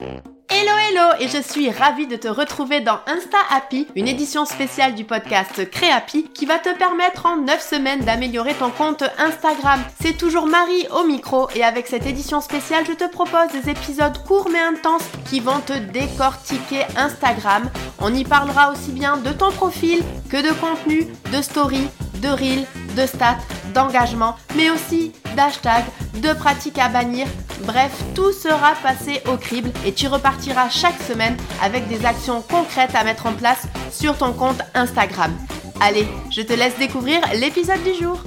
Hello hello et je suis ravie de te retrouver dans Insta Happy, une édition spéciale du podcast Créapi qui va te permettre en 9 semaines d'améliorer ton compte Instagram. C'est toujours Marie au micro et avec cette édition spéciale, je te propose des épisodes courts mais intenses qui vont te décortiquer Instagram. On y parlera aussi bien de ton profil que de contenu, de story, de reel, de stats, d'engagement, mais aussi d'hashtags, de pratiques à bannir. Bref, tout sera passé au crible et tu repartiras chaque semaine avec des actions concrètes à mettre en place sur ton compte Instagram. Allez, je te laisse découvrir l'épisode du jour.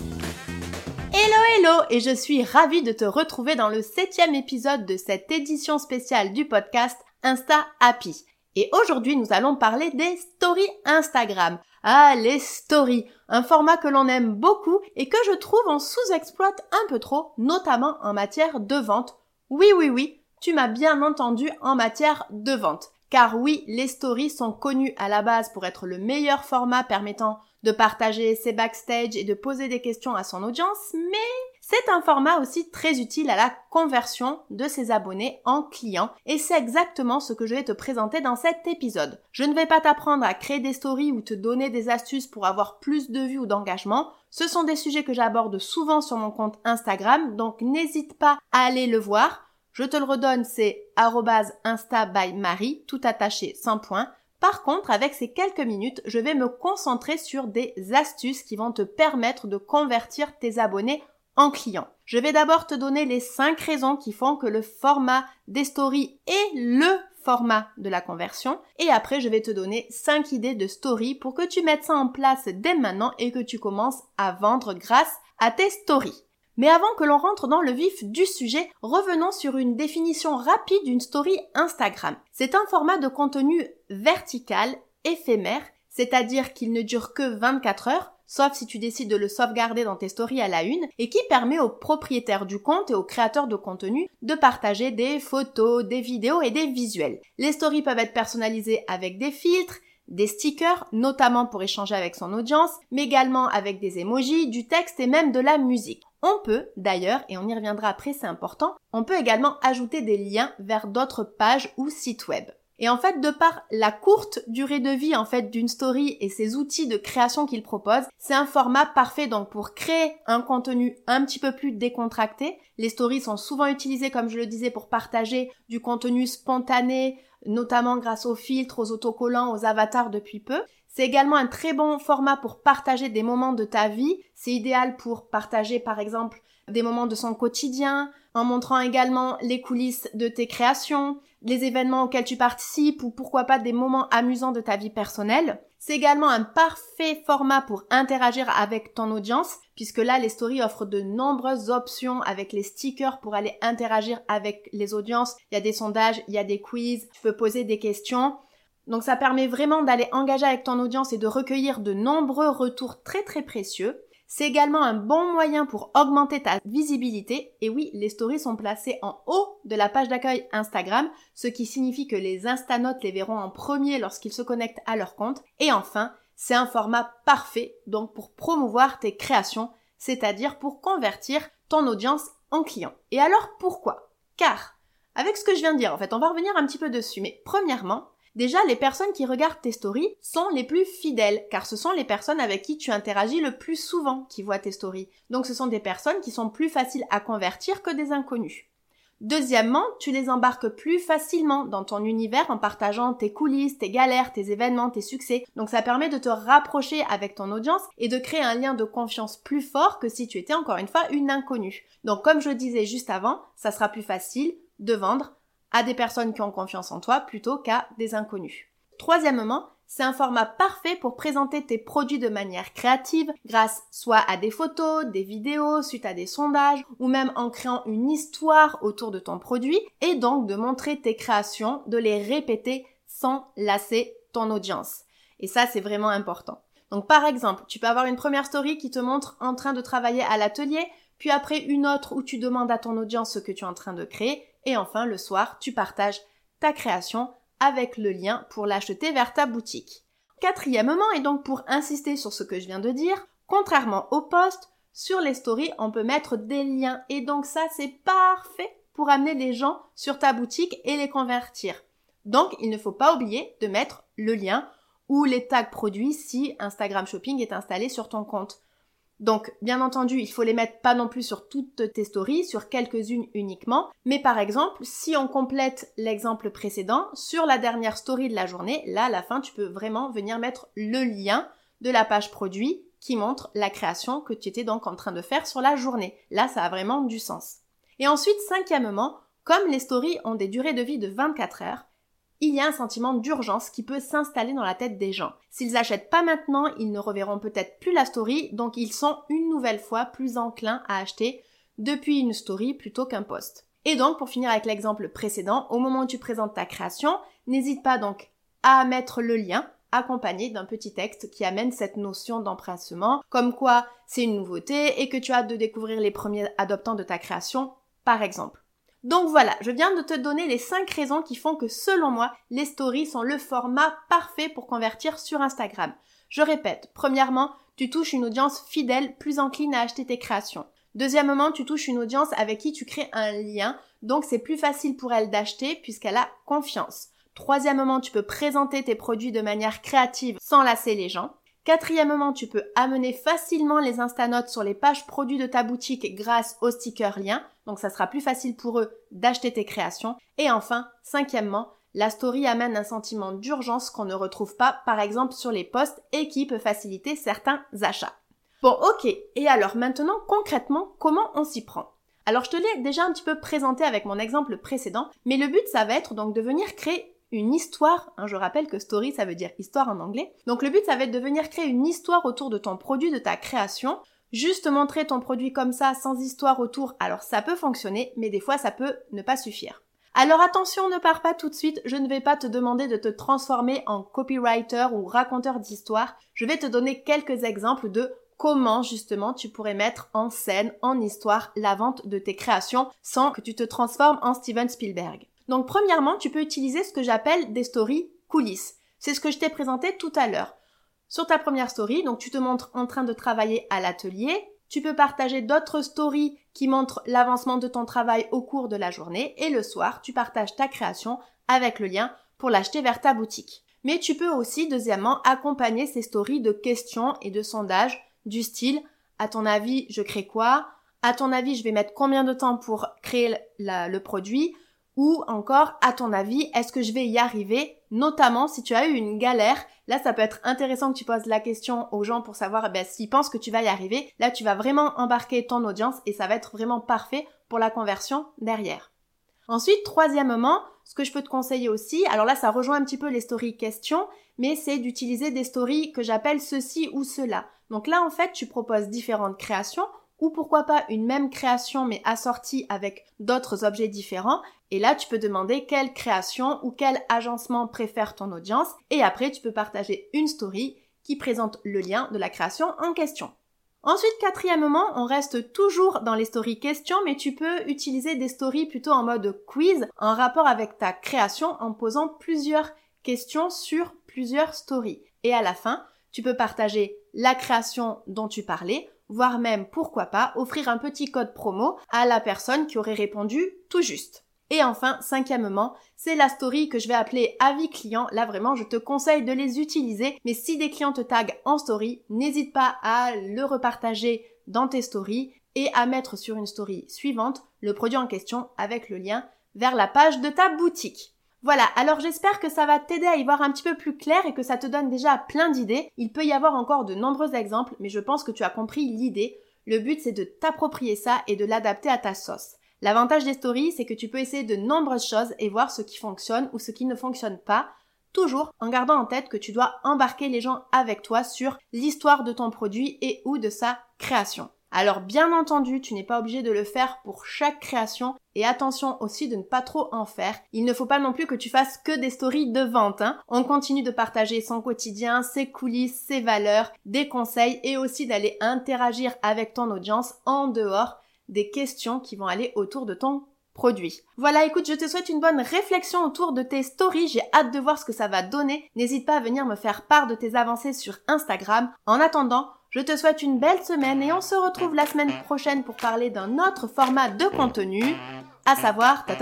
Hello hello et je suis ravie de te retrouver dans le septième épisode de cette édition spéciale du podcast Insta Happy. Et aujourd'hui nous allons parler des stories Instagram. Ah, les stories, un format que l'on aime beaucoup et que je trouve on sous-exploite un peu trop, notamment en matière de vente. Oui, oui, oui, tu m'as bien entendu en matière de vente. Car oui, les stories sont connues à la base pour être le meilleur format permettant de partager ses backstage et de poser des questions à son audience, mais c'est un format aussi très utile à la conversion de ses abonnés en clients et c'est exactement ce que je vais te présenter dans cet épisode. Je ne vais pas t'apprendre à créer des stories ou te donner des astuces pour avoir plus de vues ou d'engagement. Ce sont des sujets que j'aborde souvent sur mon compte Instagram, donc n'hésite pas à aller le voir. Je te le redonne, c'est insta by Marie, tout attaché sans point. Par contre, avec ces quelques minutes, je vais me concentrer sur des astuces qui vont te permettre de convertir tes abonnés en client. Je vais d'abord te donner les 5 raisons qui font que le format des stories est le format de la conversion et après je vais te donner 5 idées de stories pour que tu mettes ça en place dès maintenant et que tu commences à vendre grâce à tes stories. Mais avant que l'on rentre dans le vif du sujet, revenons sur une définition rapide d'une story Instagram. C'est un format de contenu vertical, éphémère, c'est-à-dire qu'il ne dure que 24 heures, sauf si tu décides de le sauvegarder dans tes stories à la une, et qui permet aux propriétaires du compte et aux créateurs de contenu de partager des photos, des vidéos et des visuels. Les stories peuvent être personnalisées avec des filtres, des stickers, notamment pour échanger avec son audience, mais également avec des emojis, du texte et même de la musique. On peut, d'ailleurs, et on y reviendra après, c'est important, on peut également ajouter des liens vers d'autres pages ou sites web. Et en fait, de par la courte durée de vie en fait d'une story et ses outils de création qu'il propose, c'est un format parfait donc pour créer un contenu un petit peu plus décontracté. Les stories sont souvent utilisées comme je le disais pour partager du contenu spontané, notamment grâce aux filtres, aux autocollants, aux avatars depuis peu. C'est également un très bon format pour partager des moments de ta vie. C'est idéal pour partager par exemple des moments de son quotidien, en montrant également les coulisses de tes créations, les événements auxquels tu participes ou pourquoi pas des moments amusants de ta vie personnelle. C'est également un parfait format pour interagir avec ton audience, puisque là, les stories offrent de nombreuses options avec les stickers pour aller interagir avec les audiences. Il y a des sondages, il y a des quiz, tu peux poser des questions. Donc ça permet vraiment d'aller engager avec ton audience et de recueillir de nombreux retours très très précieux. C'est également un bon moyen pour augmenter ta visibilité. Et oui, les stories sont placées en haut de la page d'accueil Instagram, ce qui signifie que les instanotes les verront en premier lorsqu'ils se connectent à leur compte. Et enfin, c'est un format parfait donc pour promouvoir tes créations, c'est-à-dire pour convertir ton audience en client. Et alors pourquoi? Car, avec ce que je viens de dire, en fait, on va revenir un petit peu dessus, mais premièrement, Déjà, les personnes qui regardent tes stories sont les plus fidèles, car ce sont les personnes avec qui tu interagis le plus souvent qui voient tes stories. Donc ce sont des personnes qui sont plus faciles à convertir que des inconnus. Deuxièmement, tu les embarques plus facilement dans ton univers en partageant tes coulisses, tes galères, tes événements, tes succès. Donc ça permet de te rapprocher avec ton audience et de créer un lien de confiance plus fort que si tu étais encore une fois une inconnue. Donc comme je disais juste avant, ça sera plus facile de vendre à des personnes qui ont confiance en toi plutôt qu'à des inconnus. Troisièmement, c'est un format parfait pour présenter tes produits de manière créative grâce soit à des photos, des vidéos, suite à des sondages ou même en créant une histoire autour de ton produit et donc de montrer tes créations, de les répéter sans lasser ton audience. Et ça, c'est vraiment important. Donc par exemple, tu peux avoir une première story qui te montre en train de travailler à l'atelier, puis après une autre où tu demandes à ton audience ce que tu es en train de créer, et enfin, le soir, tu partages ta création avec le lien pour l'acheter vers ta boutique. Quatrièmement, et donc pour insister sur ce que je viens de dire, contrairement au post, sur les stories, on peut mettre des liens et donc ça c'est parfait pour amener les gens sur ta boutique et les convertir. Donc, il ne faut pas oublier de mettre le lien ou les tags produits si Instagram Shopping est installé sur ton compte. Donc, bien entendu, il faut les mettre pas non plus sur toutes tes stories, sur quelques-unes uniquement. Mais par exemple, si on complète l'exemple précédent, sur la dernière story de la journée, là, à la fin, tu peux vraiment venir mettre le lien de la page produit qui montre la création que tu étais donc en train de faire sur la journée. Là, ça a vraiment du sens. Et ensuite, cinquièmement, comme les stories ont des durées de vie de 24 heures, il y a un sentiment d'urgence qui peut s'installer dans la tête des gens. S'ils achètent pas maintenant, ils ne reverront peut-être plus la story, donc ils sont une nouvelle fois plus enclins à acheter depuis une story plutôt qu'un post. Et donc, pour finir avec l'exemple précédent, au moment où tu présentes ta création, n'hésite pas donc à mettre le lien accompagné d'un petit texte qui amène cette notion d'empressement, comme quoi c'est une nouveauté et que tu as hâte de découvrir les premiers adoptants de ta création, par exemple. Donc voilà, je viens de te donner les 5 raisons qui font que selon moi, les stories sont le format parfait pour convertir sur Instagram. Je répète, premièrement, tu touches une audience fidèle, plus encline à acheter tes créations. Deuxièmement, tu touches une audience avec qui tu crées un lien, donc c'est plus facile pour elle d'acheter puisqu'elle a confiance. Troisièmement, tu peux présenter tes produits de manière créative sans lasser les gens. Quatrièmement, tu peux amener facilement les instanotes sur les pages produits de ta boutique grâce au sticker lien, donc ça sera plus facile pour eux d'acheter tes créations. Et enfin, cinquièmement, la story amène un sentiment d'urgence qu'on ne retrouve pas par exemple sur les posts et qui peut faciliter certains achats. Bon ok, et alors maintenant concrètement comment on s'y prend? Alors je te l'ai déjà un petit peu présenté avec mon exemple précédent, mais le but ça va être donc de venir créer une histoire. Hein, je rappelle que story, ça veut dire histoire en anglais. Donc le but, ça va être de venir créer une histoire autour de ton produit, de ta création. Juste montrer ton produit comme ça, sans histoire autour, alors ça peut fonctionner, mais des fois, ça peut ne pas suffire. Alors attention, ne pars pas tout de suite, je ne vais pas te demander de te transformer en copywriter ou raconteur d'histoire. Je vais te donner quelques exemples de comment justement tu pourrais mettre en scène, en histoire, la vente de tes créations sans que tu te transformes en Steven Spielberg. Donc premièrement, tu peux utiliser ce que j'appelle des stories coulisses. C'est ce que je t'ai présenté tout à l'heure. Sur ta première story, donc tu te montres en train de travailler à l'atelier, tu peux partager d'autres stories qui montrent l'avancement de ton travail au cours de la journée et le soir, tu partages ta création avec le lien pour l'acheter vers ta boutique. Mais tu peux aussi, deuxièmement, accompagner ces stories de questions et de sondages du style à ton avis, je crée quoi? À ton avis, je vais mettre combien de temps pour créer le produit? Ou encore, à ton avis, est-ce que je vais y arriver? Notamment si tu as eu une galère, là ça peut être intéressant que tu poses la question aux gens pour savoir eh ben, s'ils pensent que tu vas y arriver. Là tu vas vraiment embarquer ton audience et ça va être vraiment parfait pour la conversion derrière. Ensuite, troisièmement, ce que je peux te conseiller aussi, alors là ça rejoint un petit peu les stories questions, mais c'est d'utiliser des stories que j'appelle ceci ou cela. Donc là en fait tu proposes différentes créations ou pourquoi pas une même création mais assortie avec d'autres objets différents. Et là, tu peux demander quelle création ou quel agencement préfère ton audience et après, tu peux partager une story qui présente le lien de la création en question. Ensuite, quatrièmement, on reste toujours dans les stories questions, mais tu peux utiliser des stories plutôt en mode quiz en rapport avec ta création en posant plusieurs questions sur plusieurs stories. Et à la fin, tu peux partager la création dont tu parlais voire même, pourquoi pas, offrir un petit code promo à la personne qui aurait répondu tout juste. Et enfin, cinquièmement, c'est la story que je vais appeler avis client. Là vraiment, je te conseille de les utiliser. Mais si des clients te taguent en story, n'hésite pas à le repartager dans tes stories et à mettre sur une story suivante le produit en question avec le lien vers la page de ta boutique. Voilà, alors j'espère que ça va t'aider à y voir un petit peu plus clair et que ça te donne déjà plein d'idées. Il peut y avoir encore de nombreux exemples, mais je pense que tu as compris l'idée. Le but c'est de t'approprier ça et de l'adapter à ta sauce. L'avantage des stories, c'est que tu peux essayer de nombreuses choses et voir ce qui fonctionne ou ce qui ne fonctionne pas, toujours en gardant en tête que tu dois embarquer les gens avec toi sur l'histoire de ton produit et ou de sa création. Alors bien entendu, tu n'es pas obligé de le faire pour chaque création et attention aussi de ne pas trop en faire. Il ne faut pas non plus que tu fasses que des stories de vente. Hein. On continue de partager son quotidien, ses coulisses, ses valeurs, des conseils et aussi d'aller interagir avec ton audience en dehors des questions qui vont aller autour de ton produit. Voilà, écoute, je te souhaite une bonne réflexion autour de tes stories. J'ai hâte de voir ce que ça va donner. N'hésite pas à venir me faire part de tes avancées sur Instagram. En attendant, je te souhaite une belle semaine et on se retrouve la semaine prochaine pour parler d'un autre format de contenu. à savoir, ta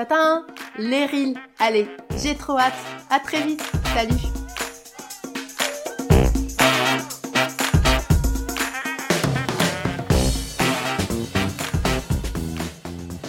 les reels. Allez, j'ai trop hâte. À très vite. Salut